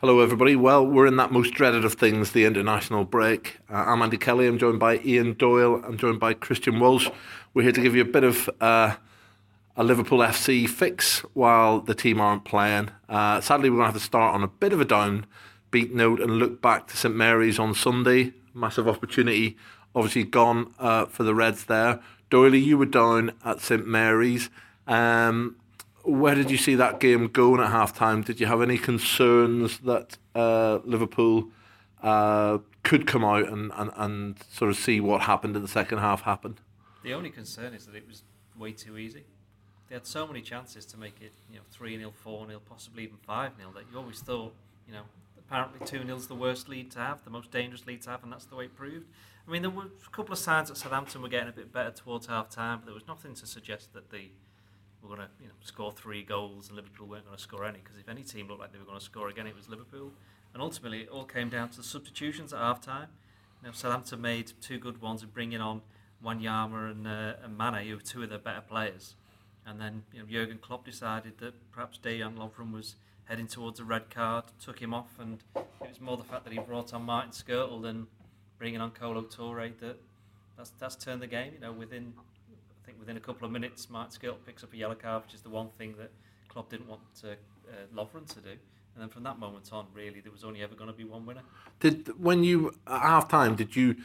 Hello, everybody. Well, we're in that most dreaded of things, the international break. Uh, I'm Andy Kelly. I'm joined by Ian Doyle. I'm joined by Christian Walsh. We're here to give you a bit of uh, a Liverpool FC fix while the team aren't playing. Uh, sadly, we're going to have to start on a bit of a downbeat note and look back to St Mary's on Sunday. Massive opportunity, obviously gone uh, for the Reds there. Doyle, you were down at St Mary's. Um, where did you see that game going at half time? Did you have any concerns that uh, Liverpool uh, could come out and, and, and sort of see what happened in the second half happen? The only concern is that it was way too easy. They had so many chances to make it, you know, 3 0, 4 0, possibly even 5 0 that you always thought, you know, apparently 2 0 is the worst lead to have, the most dangerous lead to have, and that's the way it proved. I mean, there were a couple of signs that Southampton were getting a bit better towards half time, but there was nothing to suggest that they were going to you know, score three goals and Liverpool weren't going to score any because if any team looked like they were going to score again, it was Liverpool. And ultimately, it all came down to the substitutions at half time. Know, Southampton made two good ones of bringing on Wanyama and, uh, and Mane, who were two of their better players. And then you know, Jurgen Klopp decided that perhaps Dejan Lovren was heading towards a red card, took him off, and it was more the fact that he brought on Martin Skrtel than bringing on Kolo Touré that that's, that's turned the game. You know, within think within a couple of minutes, Martin Skrtel picks up a yellow card, which is the one thing that Klopp didn't want uh, uh, Lovren to do. And then from that moment on, really, there was only ever going to be one winner. Did when you at half time, did you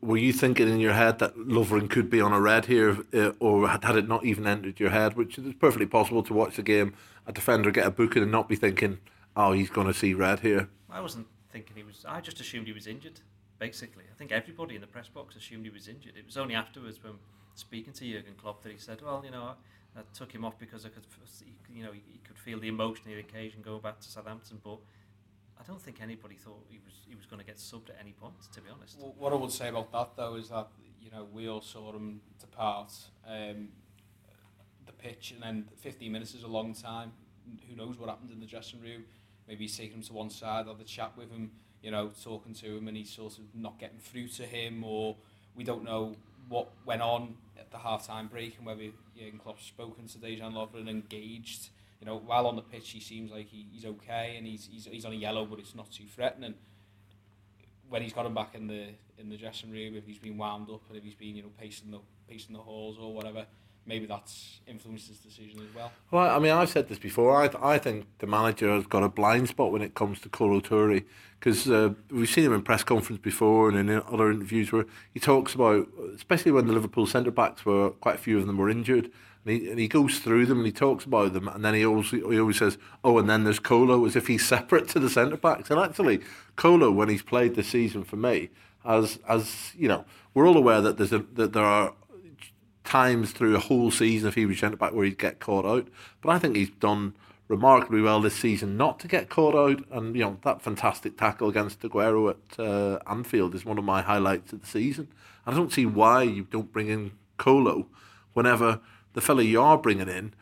were you thinking in your head that Lovren could be on a red here, uh, or had, had it not even entered your head, which is perfectly possible to watch the game, a defender get a booking and not be thinking, oh, he's going to see red here. I wasn't thinking he was. I just assumed he was injured. Basically, I think everybody in the press box assumed he was injured. It was only afterwards when speaking to Jurgen Klopp that he said, well, you know, I, I took him off because I could, you know, he, could feel the emotion of the occasion going back to Southampton, but I don't think anybody thought he was he was going to get subbed at any point, to be honest. Well, what I would say about that though is that you know we all saw him depart um, the pitch, and then 15 minutes is a long time. Who knows what happened in the dressing room? Maybe he's taken him to one side, had a chat with him, you know, talking to him, and he's sort of not getting through to him, or we don't know what went on at the half-time break and whether Jurgen Klopp's spoken to Dejan Lovren engaged. You know, while on the pitch, he seems like he, he's okay and he's, he's he's on a yellow, but it's not too threatening. When he's got him back in the in the dressing room, if he's been wound up and if he's been you know pacing the pacing the halls or whatever, maybe that's influenced his decision as well. Well, I mean, I've said this before. I, th- I think the manager has got a blind spot when it comes to Touré because uh, we've seen him in press conference before and in other interviews where he talks about, especially when the Liverpool centre backs were quite a few of them were injured. And he, and he goes through them and he talks about them, and then he always he always says, "Oh, and then there's Kolo," as if he's separate to the centre backs. And actually, Kolo, when he's played this season for me, as as you know, we're all aware that there's a, that there are times through a whole season if he was centre back where he'd get caught out. But I think he's done remarkably well this season not to get caught out. And you know that fantastic tackle against Aguero at uh, Anfield is one of my highlights of the season. I don't see why you don't bring in Kolo whenever the fella you are bringing in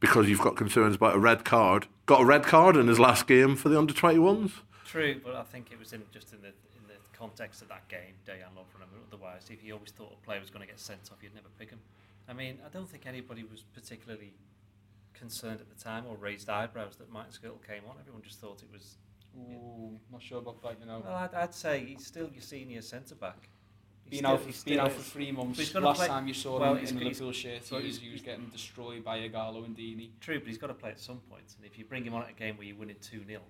because you've got concerns about a red card got a red card in his last game for the under 21s. True, but I think it was in just in the context of that game, Dejan Lovren. Otherwise, if he always thought a player was going to get sent off, you'd never pick him. I mean, I don't think anybody was particularly concerned at the time or raised eyebrows that Martin Skrtel came on. Everyone just thought it was. Ooh, not sure about that, you know. Well, I'd, I'd say he's still your senior centre back. He's been out, he's been out for three months. Last play, time you saw well, him in the Liverpool shirt, he was, he was getting destroyed by Ighalo and Deeney. True, but he's got to play at some point. And if you bring him on at a game where you're winning 2 0,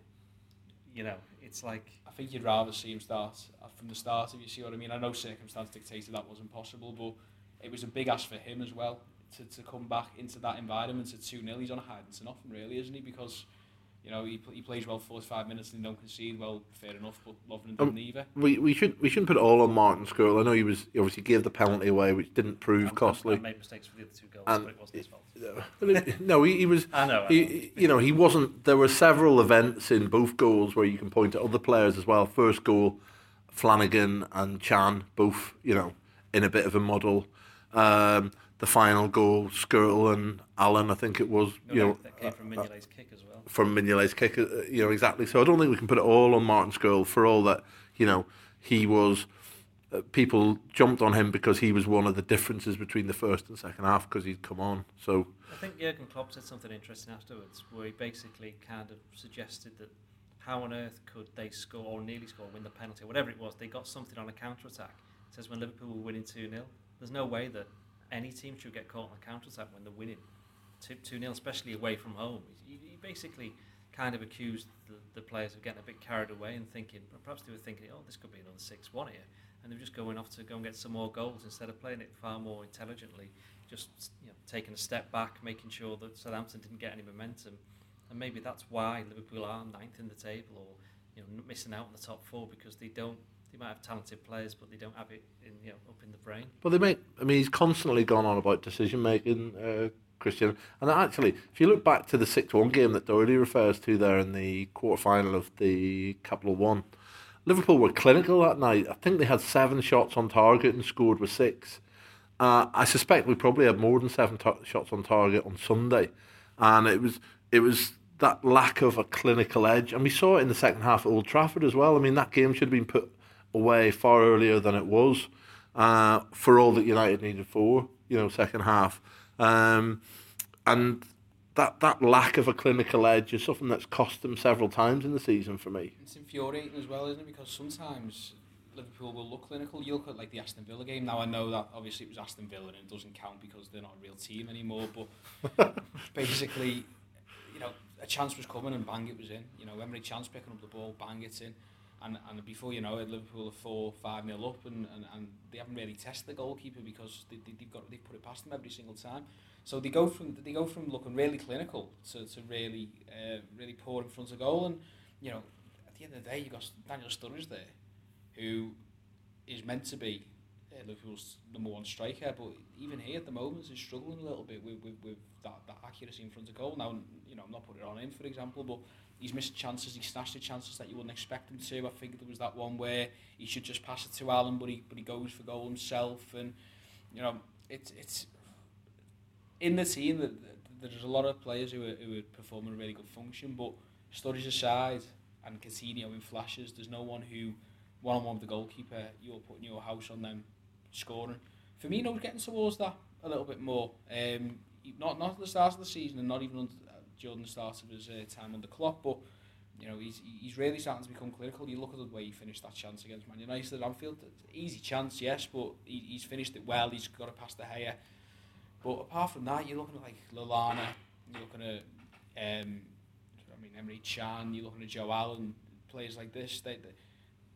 you know, it's like. I think you'd rather see him start uh, from the start, if you see what I mean. I know circumstance dictated that wasn't possible, but it was a big ask for him as well to, to come back into that environment at 2 0. He's on a hiding to nothing, really, isn't he? Because you know, he, he plays well for five minutes and he don't concede. Well, fair enough, but Lovren didn't um, either. We, we, should, we shouldn't put it all on Martin Skrtel. I know he was he obviously gave the penalty away, which didn't prove and, costly. And made mistakes for the other two goals, and, but it wasn't his fault. no, he, he was. I know. He, I know. You know, he wasn't. There were several events in both goals where you can point to other players as well. First goal, Flanagan and Can both, you know, in a bit of a model. Um, the final goal, Skrtel and Allen, I think it was. No, you know, that came from Mignolet's uh, kick as well from Mignolet's kick, uh, you know, exactly. So I don't think we can put it all on Martin Skrtel for all that, you know, he was, uh, people jumped on him because he was one of the differences between the first and second half because he'd come on. So I think Jurgen Klopp said something interesting afterwards where he basically kind of suggested that how on earth could they score or nearly score, win the penalty, whatever it was? They got something on a counter attack. It says when Liverpool were winning 2 0. There's no way that any team should get caught on the counter attack when they're winning 2 0, especially away from home. He, he basically kind of accused the, the players of getting a bit carried away and thinking, perhaps they were thinking, oh, this could be another 6 1 here. And they were just going off to go and get some more goals instead of playing it far more intelligently, just you know, taking a step back, making sure that Southampton didn't get any momentum. And maybe that's why Liverpool are ninth in the table or you know, missing out on the top four because they don't they might have talented players, but they don't have it in you know up in the brain. Well, they make. I mean, he's constantly gone on about decision making, uh, Christian. And actually, if you look back to the six-one game that Doherty refers to there in the quarter final of the Capital One, Liverpool were clinical that night. I think they had seven shots on target and scored with six. Uh, I suspect we probably had more than seven shots on target on Sunday, and it was it was that lack of a clinical edge, and we saw it in the second half at Old Trafford as well. I mean, that game should have been put away far earlier than it was, uh, for all that United needed for you know second half, um, and that that lack of a clinical edge is something that's cost them several times in the season for me. It's infuriating as well, isn't it? Because sometimes Liverpool will look clinical. You look at like the Aston Villa game. Now I know that obviously it was Aston Villa and it doesn't count because they're not a real team anymore. But basically, you know, a chance was coming and bang it was in. You know, Emre Can picking up the ball, bang it's in. And, and before you know it, Liverpool are four, five nil up, and, and, and they haven't really tested the goalkeeper because they, they, they've got they've put it past them every single time. So they go from they go from looking really clinical to, to really uh, really poor in front of goal, and you know at the end of the day you have got Daniel Sturridge there, who is meant to be uh, Liverpool's number one striker, but even he at the moment is struggling a little bit with, with, with that, that accuracy in front of goal. Now you know I'm not putting it on him for example, but he's missed chances, he snatched the chances that you wouldn't expect him to. I think there was that one where he should just pass it to Allen, but he but he goes for goal himself, and you know it's it's in the team that there's a lot of players who are, who are performing a really good function, but Sturridge aside and Coutinho in flashes, there's no one who one on one with the goalkeeper, you're putting your house on them scoring. Firmino's getting towards that a little bit more. Um, not not at the start of the season and not even during the start of his uh, time under Klopp, but you know he's he's really starting to become clinical. You look at the way he finished that chance against Man United at Anfield. Easy chance, yes, but he, he's finished it well. He's got to pass De Gea. But apart from that, you're looking at like Lallana, you're looking at um, I mean Emre Can, you're looking at Joe Allen, players like this. They, they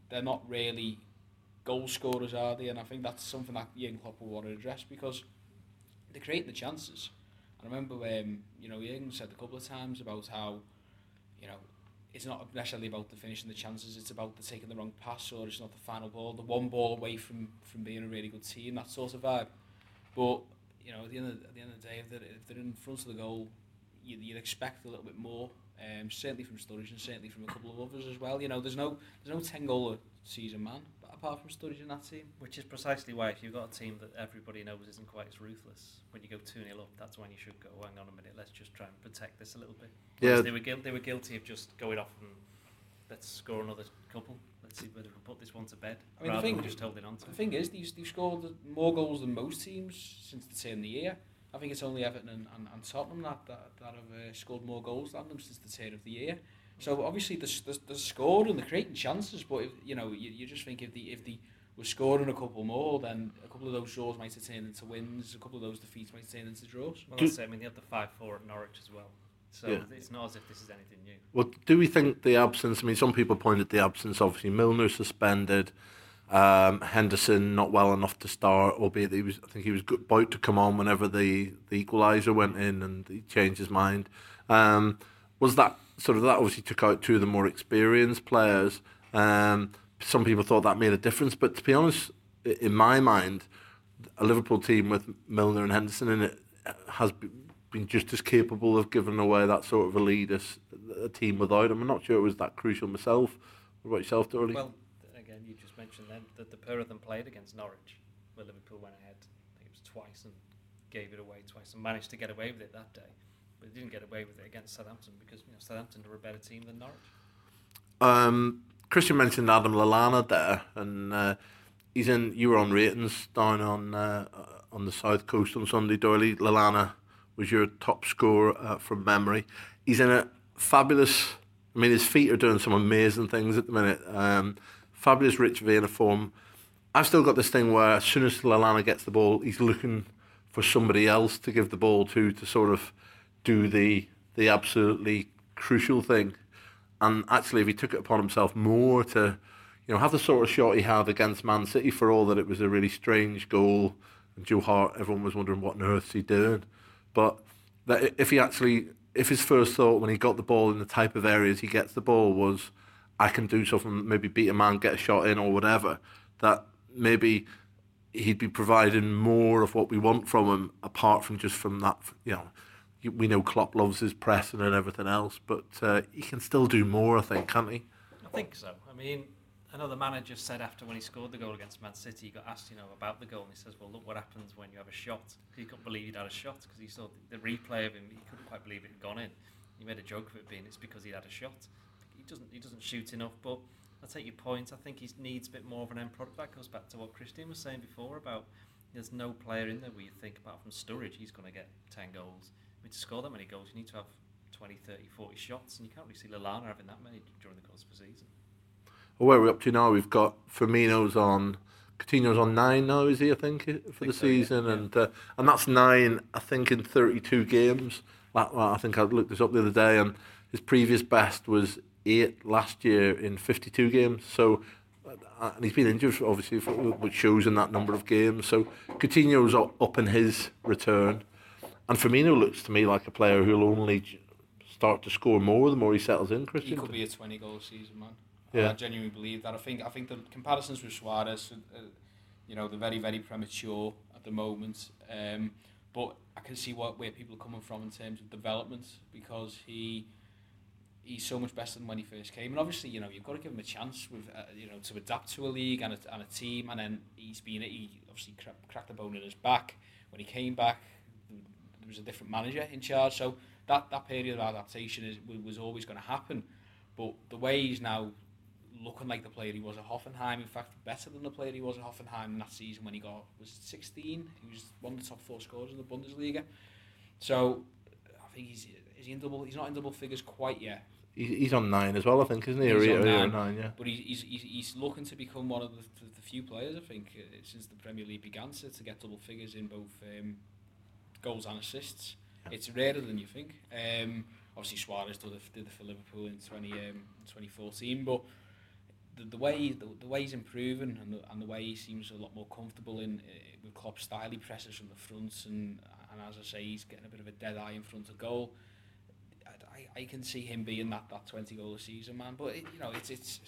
they're not really goal scorers, are they? And I think that's something that Jurgen Klopp will want to address because they're creating the chances. I remember, um, you know, Jurgen said a couple of times about how, you know, it's not necessarily about the finishing the chances, it's about the taking the wrong pass or it's not the final ball, the one ball away from, from being a really good team, that sort of vibe. But you know, at the end of, at the end of the day, if they're, if they're in front of the goal, you, you'd expect a little bit more. Um, certainly from Sturridge and certainly from a couple of others as well. You know, there's no there's no ten goal season man apart from Sturridge in that team. Which is precisely why if you've got a team that everybody knows isn't quite as ruthless, when you go two 0 up, that's when you should go. Hang on a minute, let's just try and protect this a little bit. Yeah, they were guil- they were guilty of just going off and let's score another couple. Let's see whether we can put this one to bed. I mean, the thing- than just holding on to The it. thing is, they've, they've scored more goals than most teams since the turn of the year. I think it's only Everton and, and, and Tottenham that, that, that have uh, scored more goals than them since the turn of the year. So obviously they're, they're, they're scored and they're creating chances, but if, you know you, you just think if the if they were scoring a couple more, then a couple of those draws might have turned into wins, a couple of those defeats might have turned into draws. Well, Do- that's it. I mean, they had the five four at Norwich as well. So Yeah. it's not as if this is anything new. Well, do we think the absence? I mean, some people pointed the absence. Obviously, Milner suspended, um, Henderson not well enough to start, albeit he was. I think he was good, about to come on whenever the the equaliser went in, and he changed his mind. Um, was that sort of that? Obviously, took out two of the more experienced players. Um, some people thought that made a difference, but to be honest, in my mind, a Liverpool team with Milner and Henderson in it has been just as capable of giving away that sort of a lead as a team without him. I'm not sure it was that crucial myself. What about yourself, Doyley? Well, again, you just mentioned then that the pair of them played against Norwich, where Liverpool went ahead. I think it was twice and gave it away twice and managed to get away with it that day. But they didn't get away with it against Southampton because you know, Southampton are a better team than Norwich. Um, Christian mentioned Adam Lallana there, and uh, he's in. You were on ratings down on uh, on the south coast on Sunday. Doyley Lallana was your top scorer uh, from memory. He's in a fabulous I mean, his feet are doing some amazing things at the minute. Um, fabulous Rich Vieira form. I've still got this thing where as soon as Lallana gets the ball, he's looking for somebody else to give the ball to to sort of do the the absolutely crucial thing. And actually, if he took it upon himself more to, you know, have the sort of shot he had against Man City, for all that it was a really strange goal, and Joe Hart, everyone was wondering what on earth he doing. But that if he actually, if his first thought when he got the ball in the type of areas he gets the ball was, I can do something, maybe beat a man, get a shot in, or whatever, that maybe he'd be providing more of what we want from him, apart from just from that, you know we know Klopp loves his pressing and everything else, but uh, he can still do more, I think, can't he? I think so. I mean, the manager said after when he scored the goal against Man City, he got asked, you know, about the goal, and he says, "Well, look what happens when you have a shot." He couldn't believe he'd had a shot because he saw the replay of him. He couldn't quite believe it had gone in. He made a joke of it being it's because he had a shot. He doesn't. He doesn't shoot enough, but. I take your point. I think he needs a bit more of an end product. That goes back to what Christian was saying before about there's no player in there where you think apart from Sturridge, he's going to get 10 goals mean, to score that many goals, you need to have 20, 30, 40 shots, and you can't really see Lallana having that many during the course of the season. Well, where are we up to now? We've got Firmino's on, Coutinho's on nine now, is he? I think for think the so, season, yeah. and uh, and that's nine. I think in 32 games. I think I looked this up the other day, and his previous best was eight last year in 52 games. So uh, and he's been injured, obviously, which shows in that number of games. So Coutinho's up in his return. And Firmino looks to me like a player who'll only start to score more the more he settles in. Christian, he could be a twenty goal season, man. Yeah. I genuinely believe that. I think I think the comparisons with Suarez, uh, you know, they're very very premature at the moment. Um, but I can see what where people are coming from in terms of development because he he's so much better than when he first came. And obviously, you know, you've got to give him a chance with uh, you know to adapt to a league and a, and a team. And then he's been he obviously cracked the bone in his back when he came back there was a different manager in charge. So that, that period of adaptation is, was always going to happen. But the way he's now looking like the player he was at Hoffenheim, in fact, better than the player he was at Hoffenheim in that season when he got was 16. He was one of the top four scorers in the Bundesliga. So I think he's is he in double. He's not in double figures quite yet. He's on nine as well, I think, isn't he? He's or, on nine. nine. yeah. But he's, he's, he's looking to become one of the, the, the few players, I think, uh, since the Premier League began to, to get double figures in both um, goals and assists. It's rarer than you think. Um, obviously, Suarez did it, did it for Liverpool in 20, um, 2014, but the, the way the, the way he's improving and the, and the way he seems a lot more comfortable in uh, with Klopp's style, he presses from the front and and as I say, he's getting a bit of a dead eye in front of goal. I, I can see him being that, that 20 goal a season man, but it, you know it's it's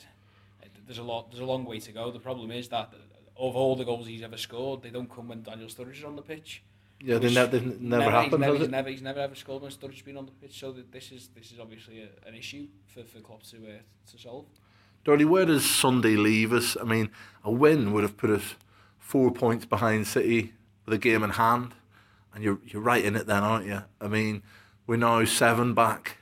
there's a lot there's a long way to go. The problem is that of all the goals he's ever scored, they don't come when Daniel Sturridge is on the pitch. Yeah, they, ne- they never, never happened, never, he's Never, he's never ever scored when Sturridge been on the pitch, so that this is this is obviously a, an issue for, for Klopp to, uh, to solve. Doyley, where does Sunday leave us? I mean, a win would have put us four points behind City with a game in hand, and you're, you're right in it then, aren't you? I mean, we're now seven back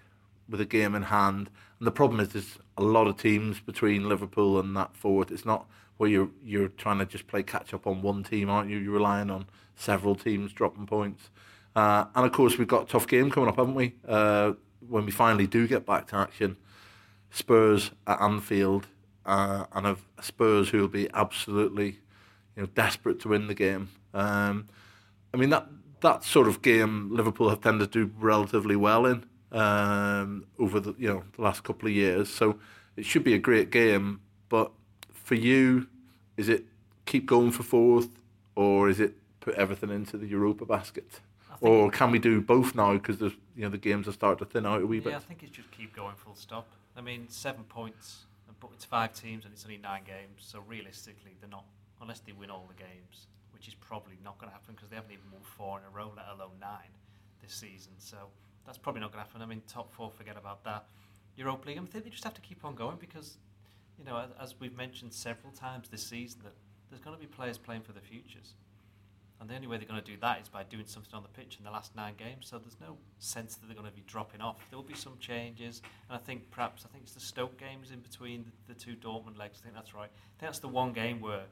with a game in hand, and the problem is there's a lot of teams between Liverpool and that fourth. It's not where you're, you're trying to just play catch up on one team, aren't you? You're relying on several teams dropping points. Uh, and of course, we've got a tough game coming up, haven't we? Uh, when we finally do get back to action, Spurs at Anfield, uh, and of Spurs who will be absolutely, you know, desperate to win the game. Um, I mean that that sort of game Liverpool have tended to do relatively well in um, over the you know the last couple of years. So it should be a great game. But for you, is it keep going for fourth, or is it put everything into the Europa basket? Or can we do both now because the you know the games are starting to thin out a wee bit? Yeah, I think it's just keep going full stop. I mean, seven points, but it's five teams and it's only nine games. So realistically, they're not unless they win all the games, which is probably not going to happen because they haven't even won four in a row, let alone nine this season. So that's probably not going to happen. I mean, top four, forget about that. Europa League, I think they just have to keep on going because, you know, as, we've mentioned several times this season, that there's going to be players playing for the futures. And the only way they're going to do that is by doing something on the pitch in the last nine games. So there's no sense that they're going to be dropping off. There will be some changes. And I think perhaps, I think it's the Stoke games in between the, the two Dortmund legs. I think that's right. I think that's the one game where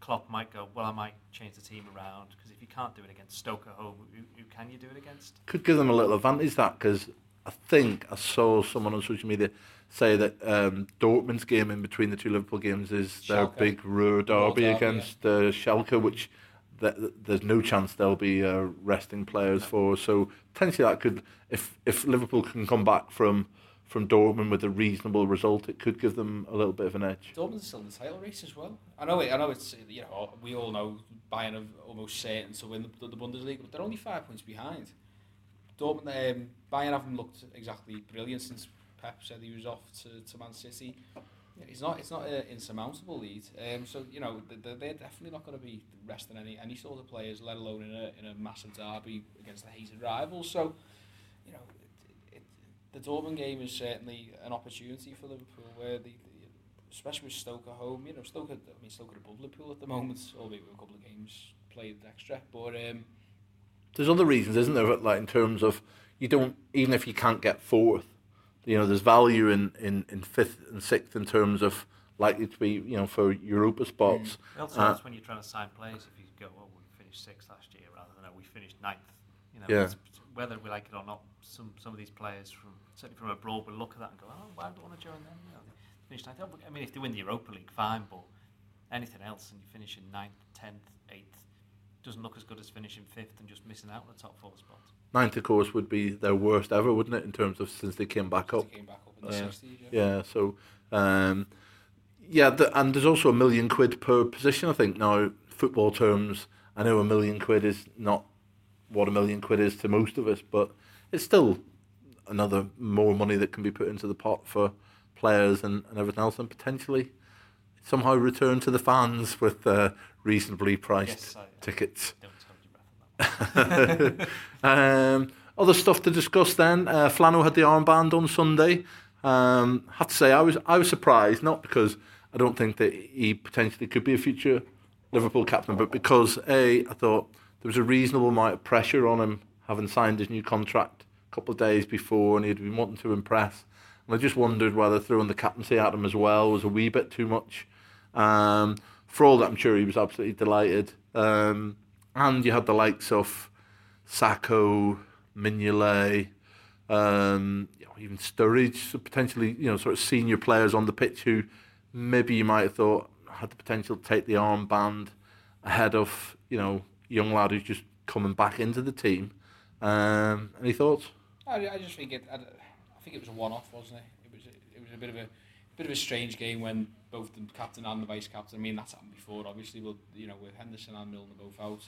Klopp might go, well, I might change the team around. Because if you can't do it against Stoke at home, who, who can you do it against? Could give them a little advantage that because I think I saw someone on social media say that um, Dortmund's game in between the two Liverpool games is their Schalke. big Ruhr derby derby, against uh, Schalke, which th- th- there's no chance they'll be uh, resting players for. So potentially that could, if if Liverpool can come back from from Dortmund with a reasonable result, it could give them a little bit of an edge. Dortmund's still in the title race as well. I know it. I know it's you know we all know Bayern are almost certain to win the, the Bundesliga, but they're only five points behind. Dortmund, um, Bayern haven't looked exactly brilliant since Pep said he was off to, to Man City. It's not. It's not an insurmountable lead. Um, so you know they- they're, they're definitely not going to be resting any any sort of players, let alone in a in a massive derby against the hated rivals. So you know it, it, the Dortmund game is certainly an opportunity for Liverpool, where the, the especially with Stoke at home. You know Stoke. I mean Stoke are above Liverpool at the moment, albeit with a couple of games played extra. But um, There's other reasons, isn't there? Like in terms of you don't even if you can't get fourth, you know, there's value in, in, in fifth and sixth in terms of likely to be you know for Europa spots. It also Uh, helps when you're trying to sign players. If you go, well, we finished sixth last year, rather than oh, we finished ninth. You know, Yeah. whether we like it or not, some some of these players from certainly from abroad will look at that and go, oh, why do I want to join them? You know, they finished ninth. Oh, I mean, if they win the Europa League, fine, but anything else and you finish in ninth, tenth, eighth, doesn't look as good as finishing fifth and just missing out on the top four spots. Ninth, of course, would be their worst ever, wouldn't it? In terms of since they came back up. came back up in the Yeah. 60s. Yeah. Yeah, so um, yeah, the, and there's also a million quid per position. I think now football terms. I know a million quid is not what a million quid is to most of us, but it's still another more money that can be put into the pot for players and, and everything else, and potentially somehow return to the fans with uh, reasonably priced Yes, I- tickets. Don't um, other stuff to discuss then. Uh, Flano had the armband on Sunday. Um, have to say, I was I was surprised, not because I don't think that he potentially could be a future Liverpool captain, but because a I thought there was a reasonable amount of pressure on him having signed his new contract a couple of days before, and he'd been wanting to impress. And I just wondered whether throwing the captaincy at him as well was a wee bit too much. Um, for all that, I'm sure he was absolutely delighted. Um, and you had the likes of Sakho, Mignolet, um, you know, even Sturridge, so potentially you know sort of senior players on the pitch who maybe you might have thought had the potential to take the armband ahead of you know young lad who's just coming back into the team. Um, any thoughts? I, I just think it. I, I think it was a one-off, wasn't it? It was. It was a bit of a bit of a strange game when both the captain and the vice captain. I mean, that's happened before, obviously. But you know, with Henderson and Milner both out,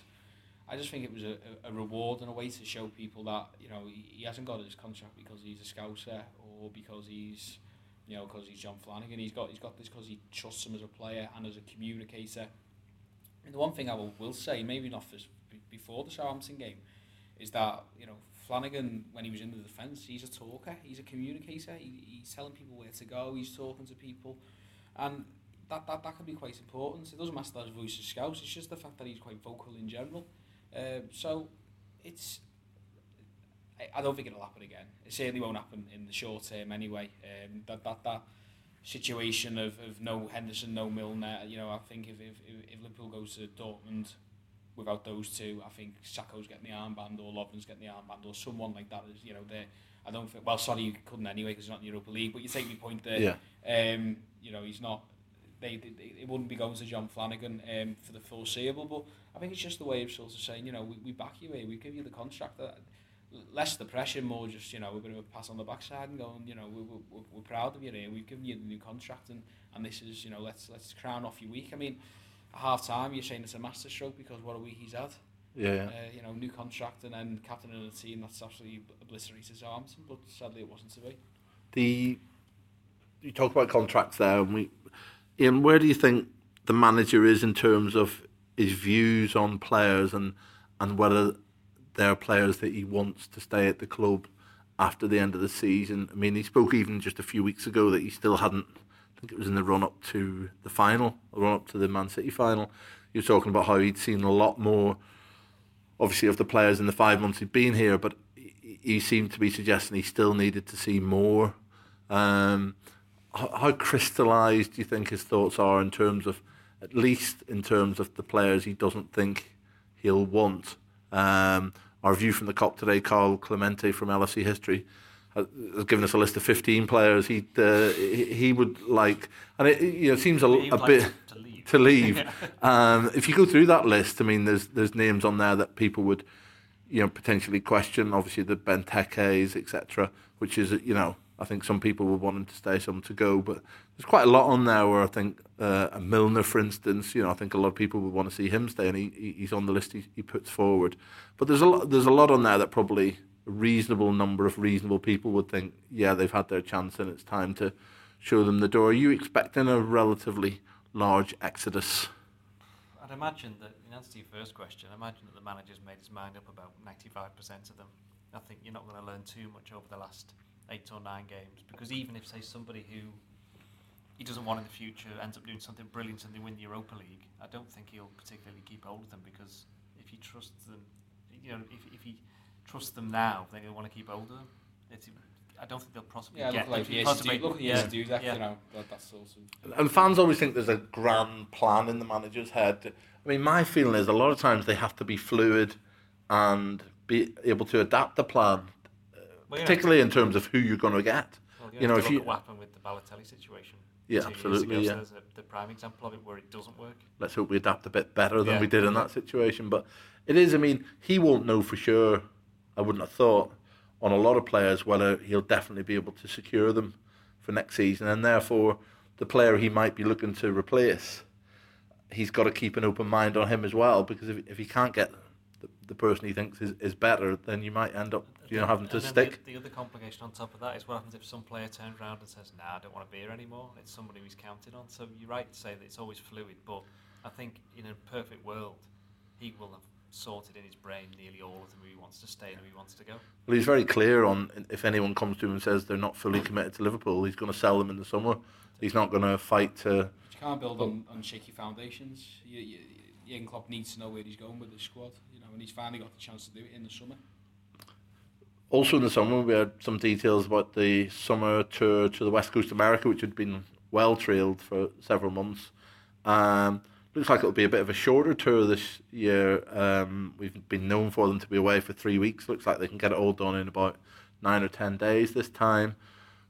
I just think it was a, a, reward and a way to show people that you know he hasn't got his contract because he's a scouser or because he's you know because he's John Flanagan. He's got he's got this because he trusts him as a player and as a communicator. And the one thing I will, will say, maybe not for, before the Southampton game, is that you know Flanagan when he was in the defence, he's a talker, he's a communicator. He, he's telling people where to go. He's talking to people, and that that, that can be quite important. It doesn't matter that his voice is scouse. It's just the fact that he's quite vocal in general. Um, so it's. I, I don't think it'll happen again. It certainly won't happen in the short term anyway. Um, that that that situation of, of no Henderson, no Milner. You know, I think if if, if Liverpool goes to Dortmund without those two, I think Sakho's getting the armband or Lovren's getting the armband or someone like that. Is you know they. I don't think. Well, sorry, you couldn't anyway because he's not in the Europa League. But you take my point there. Yeah. Um, you know, he's not. They, they, it wouldn't be going to John Flanagan um, for the foreseeable. But I think it's just the way of sort of saying, you know, we, we back you here, we give you the contract. That, less the pressure, more just you know we're going to pass on the backside and going, you know, we, we, we're, proud of you here. We've given you the new contract, and, and this is you know let's let's crown off your week. I mean, half time you're saying it's a masterstroke because what a week he's had. Yeah, yeah. Uh, you know, new contract and then captain of the team. That's absolutely obliterated Southampton, but sadly it wasn't to be. the you talk about contracts there, and we, Ian, where do you think the manager is in terms of his views on players and and whether they're players that he wants to stay at the club after the end of the season? I mean, he spoke even just a few weeks ago that he still hadn't. I think it was in the run up to the final, run up to the Man City final. He was talking about how he'd seen a lot more, obviously, of the players in the five months he'd been here, but he- seemed to be suggesting he still needed to see more. Um, how, crystallised do you think his thoughts are in terms of, at least in terms of the players he doesn't think he'll want? Um, our view from the Kop today, Carl Clemente from LSE History, has given us a list of 15 players he uh, he, would like, and it, you know, it seems a, a like bit to, leave. to leave. um, if you go through that list, I mean, there's there's names on there that people would, you know, potentially question. Obviously, the Benteke's, etc., which is you know, I think some people would want him to stay, some to go, but there's quite a lot on there where I think uh, a Milner, for instance, you know, I think a lot of people would want to see him stay, and he, he- he's on the list he, he puts forward. But there's a lot, there's a lot on there that probably a reasonable number of reasonable people would think, yeah, they've had their chance and it's time to show them the door. Are you expecting a relatively large exodus? I'd imagine that, in answer to your first question, I imagine that the manager's made his mind up about 95% of them. I think you're not going to learn too much over the last eight or nine games because even if, say, somebody who he doesn't want in the future ends up doing something brilliant and they win the Europa League, I don't think he'll particularly keep hold of them because if he trusts them, you know, if, if he trusts them now, then he'll want to keep hold of them. It's, I don't think they'll possibly Yeah, get look like them. he is Possibly- to do, look he yeah, do that, yeah. you know, that, that's sort of... And fans always think there's a grand plan in the manager's head. I mean, my feeling is a lot of times they have to be fluid and be able to adapt the plan, uh, Well, you know, particularly in terms of who you're going to get. Well, you know, if you look at what happened with the Balotelli situation. Yeah, absolutely, ago, yeah. So there's a, the prime example of it where it doesn't work. let's hope we adapt a bit better than Yeah. we did in that situation. But it is, I mean, he won't know for sure. I wouldn't have thought on a lot of players whether he'll definitely be able to secure them for next season, and therefore the player he might be looking to replace, he's got to keep an open mind on him as well because if, if he can't get the, the person he thinks is, is better, then you might end up you know having to And then stick. The, the other complication on top of that is what happens if some player turns around and says, "Nah, I don't want to be here anymore." It's somebody who's counted on. So you're right to say that it's always fluid, but I think in a perfect world, he will have sorted in his brain nearly all of them who he wants to stay and who he wants to go. Well, he's very clear on if anyone comes to him and says they're not fully committed to Liverpool, he's going to sell them in the summer. He's not going to fight to. You can't build on, on shaky foundations. You, you, Jurgen Klopp needs to know where he's going with the squad, you know, and he's finally got the chance to do it in the summer. Also in the summer, we had some details about the summer tour to the West Coast of America, which had been well trailed for several months. Um, looks like it'll be a bit of a shorter tour this year. Um, we've been known for them to be away for three weeks. Looks like they can get it all done in about nine or ten days this time.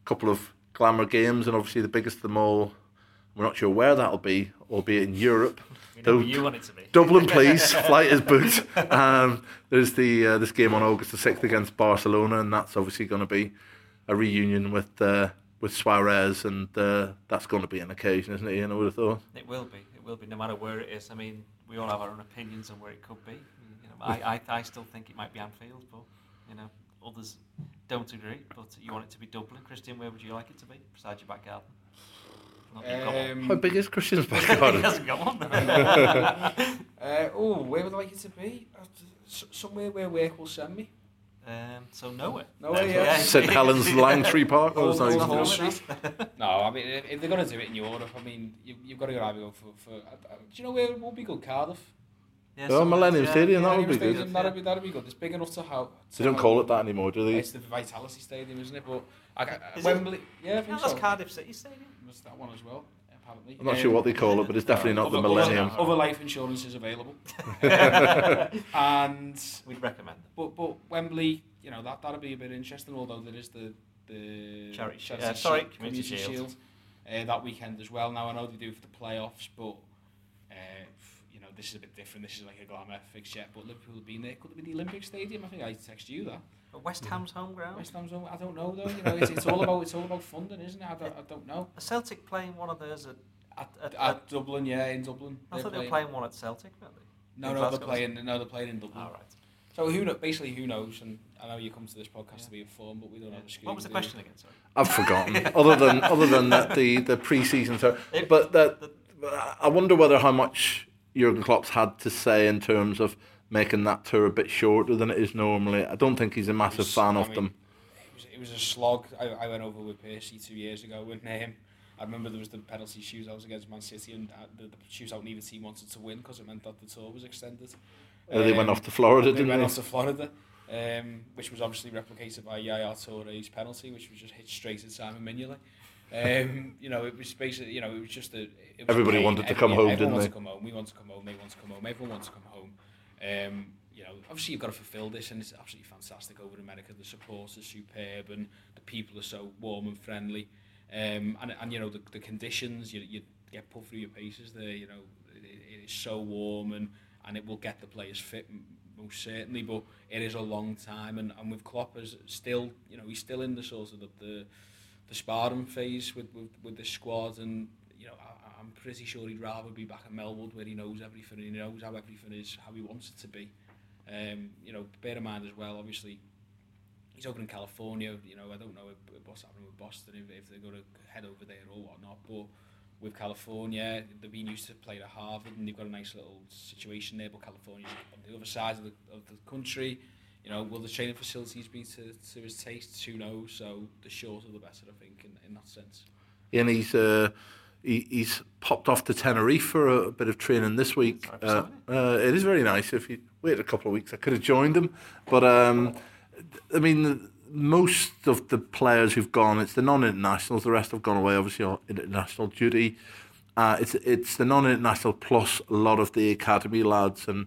A couple of glamour games, and obviously the biggest of them all. We're not sure where that'll be, albeit in Europe. You know Though- you want it to be. Dublin, please. Flight is booked. Um, there's the uh, this game on August the sixth against Barcelona, and that's obviously going to be a reunion with uh, with Suarez, and uh, that's going to be an occasion, isn't it? Ian, I would have thought. It will be. It will be, no matter where it is. I mean, we all have our own opinions on where it could be. You know, I, I, I still think it might be Anfield, but you know, others don't agree. But you want it to be Dublin, Christian? Where would you like it to be? Beside your back garden. Not that you've got one. Um, How big is Christian's back he garden? hasn't got one. Uh, oh, where would I like it to be? Uh, somewhere where work will send me. Um, so nowhere. Nowhere, yeah. St Helens Langtree Park. It's not Old- even Old close. Street. no, I mean, if, if they're going to do it in Europe, I mean, you, you've got to either go for. for uh, uh, do you know where it would be good? Cardiff. Yeah, Oh, so- Millennium Stadium, that Yeah, would be Stadium, good. That'd be, that'd be good. It's big enough to how. They don't call it that anymore, do they? It's the Vitality Stadium, isn't it? But I, I, Is it? Wembley. Yeah, I Yeah, think that's so. Cardiff City Stadium. That's that one as well, apparently. I'm not sure what they call it, but it's definitely not the Millennium. Other, other life insurance is available. and We'd recommend them. but but Wembley, you know that that'd be a bit interesting. Although there is the the Charity Shield. Uh, sorry, Shield- Community Shield. uh, that weekend as well. Now I know they do for the playoffs, but uh, you know this is a bit different. This is like a glamour fixture. But Liverpool have been there. Could it be the Olympic Stadium? I think I text you that. But West Ham's home ground. West Ham's home. I don't know though. You know, it's, it's all about it's all about funding, isn't it? I don't, I don't know. A Celtic playing one of those at? At, At- at, at- Dublin, yeah, in Dublin. I they're thought they were playing one at Celtic, weren't they? No, in no, they're playing. No, they're playing in Dublin. All right. So who know, basically who knows? And I know you come to this podcast Yeah. to be informed, but we don't Yeah. have a screen. What was the question again? Sorry. I've forgotten. other than other than that, the the pre-season tour, It- but that I wonder whether how much Jurgen Klopp's had to say in terms of making that tour a bit shorter than it is normally. I don't think he's a massive was- fan I of mean, them. It was, it was a slog. I, I went over with Percy two years ago with him. I remember there was the penalty shootouts against Man City, and uh, the, the shootout neither team wanted to win because it meant that the tour was extended. Uh, they went Um, off to Florida, they didn't went they? Went off to Florida, um, which was obviously replicated by Yaya Touré's penalty, which was just hit straight at Simon Mignolet. Um, you know, it was basically, you know, it was just a. It was Everybody a wanted to come home, everyone didn't wanted they? to come home. We want to come home. They want to come home. Everyone wants to come home. Um, you know, obviously you've got to fulfil this, and it's absolutely fantastic over in America. The support is superb, and the people are so warm and friendly. Um, and, and you know the, the conditions, you, you get put through your paces there. You know, it, it is so warm, and and it will get the players fit most certainly. But it is a long time, and, and with Klopp as still, you know, he's still in the sort of the the, the sparring phase with, with with the squad, and you know, I, I'm pretty sure he'd rather be back at Melwood where he knows everything, and he knows how everything is, how he wants it to be. Um, you know, bear in mind as well, obviously, he's over in California. You know, I don't know what's happening with Boston if, if they're going to head over there or whatnot. But with California, they've been used to play at Harvard and they've got a nice little situation there. But California's on the other side of the, of the country. You know, will the training facilities be to, to his taste? Who knows? So the shorter the better, I think, in, in that sense. and he's uh, he, he's popped off to Tenerife for a, bit of training this week. Uh, uh, it is very nice. If you wait a couple of weeks, I could have joined him. But um, I mean, most of the players who've gone, it's the non-internationals. The rest have gone away, obviously, on international duty. Uh, it's it's the non-international plus a lot of the academy lads, and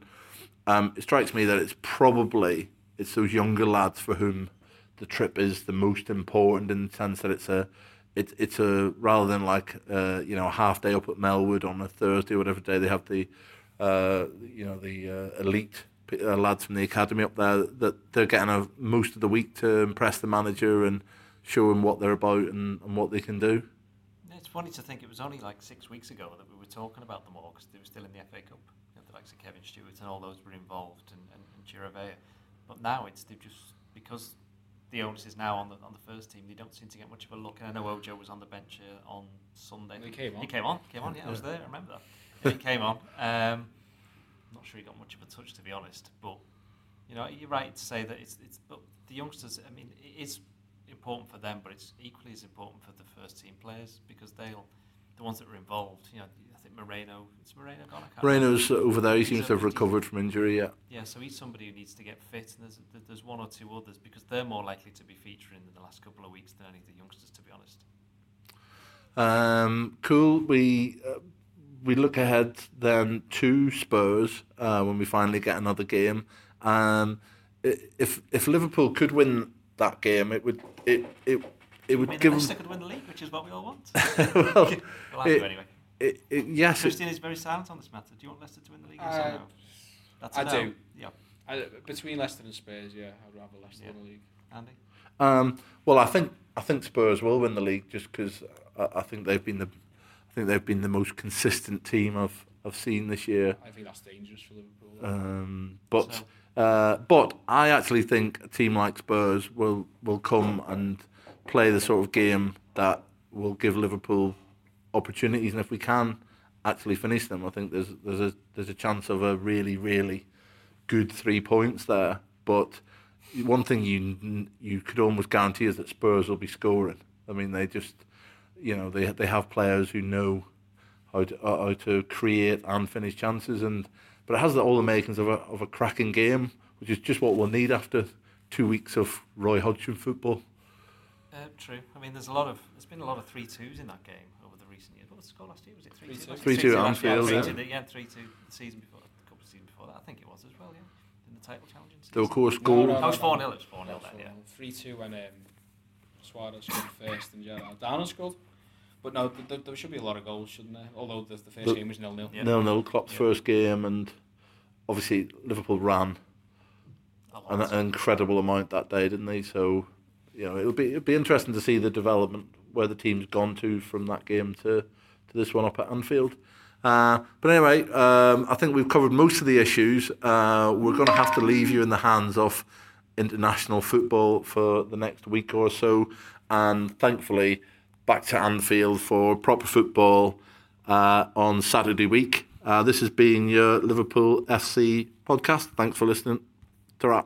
um, it strikes me that it's probably it's those younger lads for whom the trip is the most important in the sense that it's a it's it's a rather than like uh, you know a half day up at Melwood on a Thursday or whatever day they have the uh, you know the uh, elite uh, lads from the academy up there that they're getting a, most of the week to impress the manager and show him what they're about and, and what they can do. It's funny to think it was only like six weeks ago that we were talking about them all because they were still in the FA Cup. You know, the likes of Kevin Stewart and all those were involved, and, and, and. But now it's they've just because the onus is now on the on the first team. They don't seem to get much of a look. And I know Ojo was on the bench uh, on Sunday. He came on. He came on. Came on. Yeah, I was there. I remember that. He came on. Um, I'm not sure he got much of a touch to be honest, but you know you're right to say that it's it's. But the youngsters, I mean, it is important for them, but it's equally as important for the first team players because they'll the ones that are involved. You know, Moreno. Is Moreno gone? I can't remember. Moreno's over there. He seems to have recovered from injury. Yeah. Yeah, so he's somebody who needs to get fit, and there's there's one or two others because they're more likely to be featuring in the last couple of weeks than any of the youngsters, to be honest. Um, cool. We uh, we look ahead then to Spurs uh, when we finally get another game. Um, if if Liverpool could win that game, it would it it it would give them. could win the league, which is what we all want. well, well, I it- do anyway. It, it, yes, Christian is very silent on this matter. Do you want Leicester to win the league? Yes or Uh, no? That's a I no. do. Yeah, I, between Leicester and Spurs, yeah, I'd rather Leicester Yeah. in the league. Andy. Um, well, I think I think Spurs will win the league just because I, I think they've been the I think they've been the most consistent team I've I've seen this year. I think that's dangerous for Liverpool. Um, but So- uh, but I actually think a team like Spurs will will come and play the sort of game that will give Liverpool opportunities, and if we can actually finish them, I think there's there's a there's a chance of a really really good three points there. But one thing you you could almost guarantee is that Spurs will be scoring. I mean, they just you know they they have players who know how to, uh, how to create and finish chances, and but it has all the makings of a of a cracking game, which is just what we'll need after two weeks of Roy Hodgson football. Uh, true. I mean, there's a lot of there's been a lot of three twos in that game recent years. What was the score last year? Was it three two? 3-2. 3-2 Anfield, Three yeah. two. Yeah, three two. The season before, a couple of seasons before that, I think it was as well. Yeah, in the title challenging season. Though of course goal. no, it was four 0 It was four 0 then. Yeah. Three two when um, Suarez scored first and Gerard Downer scored. But no, th- th- there should be a lot of goals, shouldn't there? Although the, the first The- game was nil nil. Yeah. Nil nil. Klopp's Yeah. first game, and obviously Liverpool ran an, an incredible amount that day, didn't they? So you know it'll be it'll be interesting to see the development where the team's gone to from that game to to this one up at Anfield. Uh, but anyway, um, I think we've covered most of the issues. Uh, we're going to have to leave you in the hands of international football for the next week or so, and thankfully back to Anfield for proper football uh, on Saturday week. Uh, this has been your Liverpool FC podcast. Thanks for listening. ta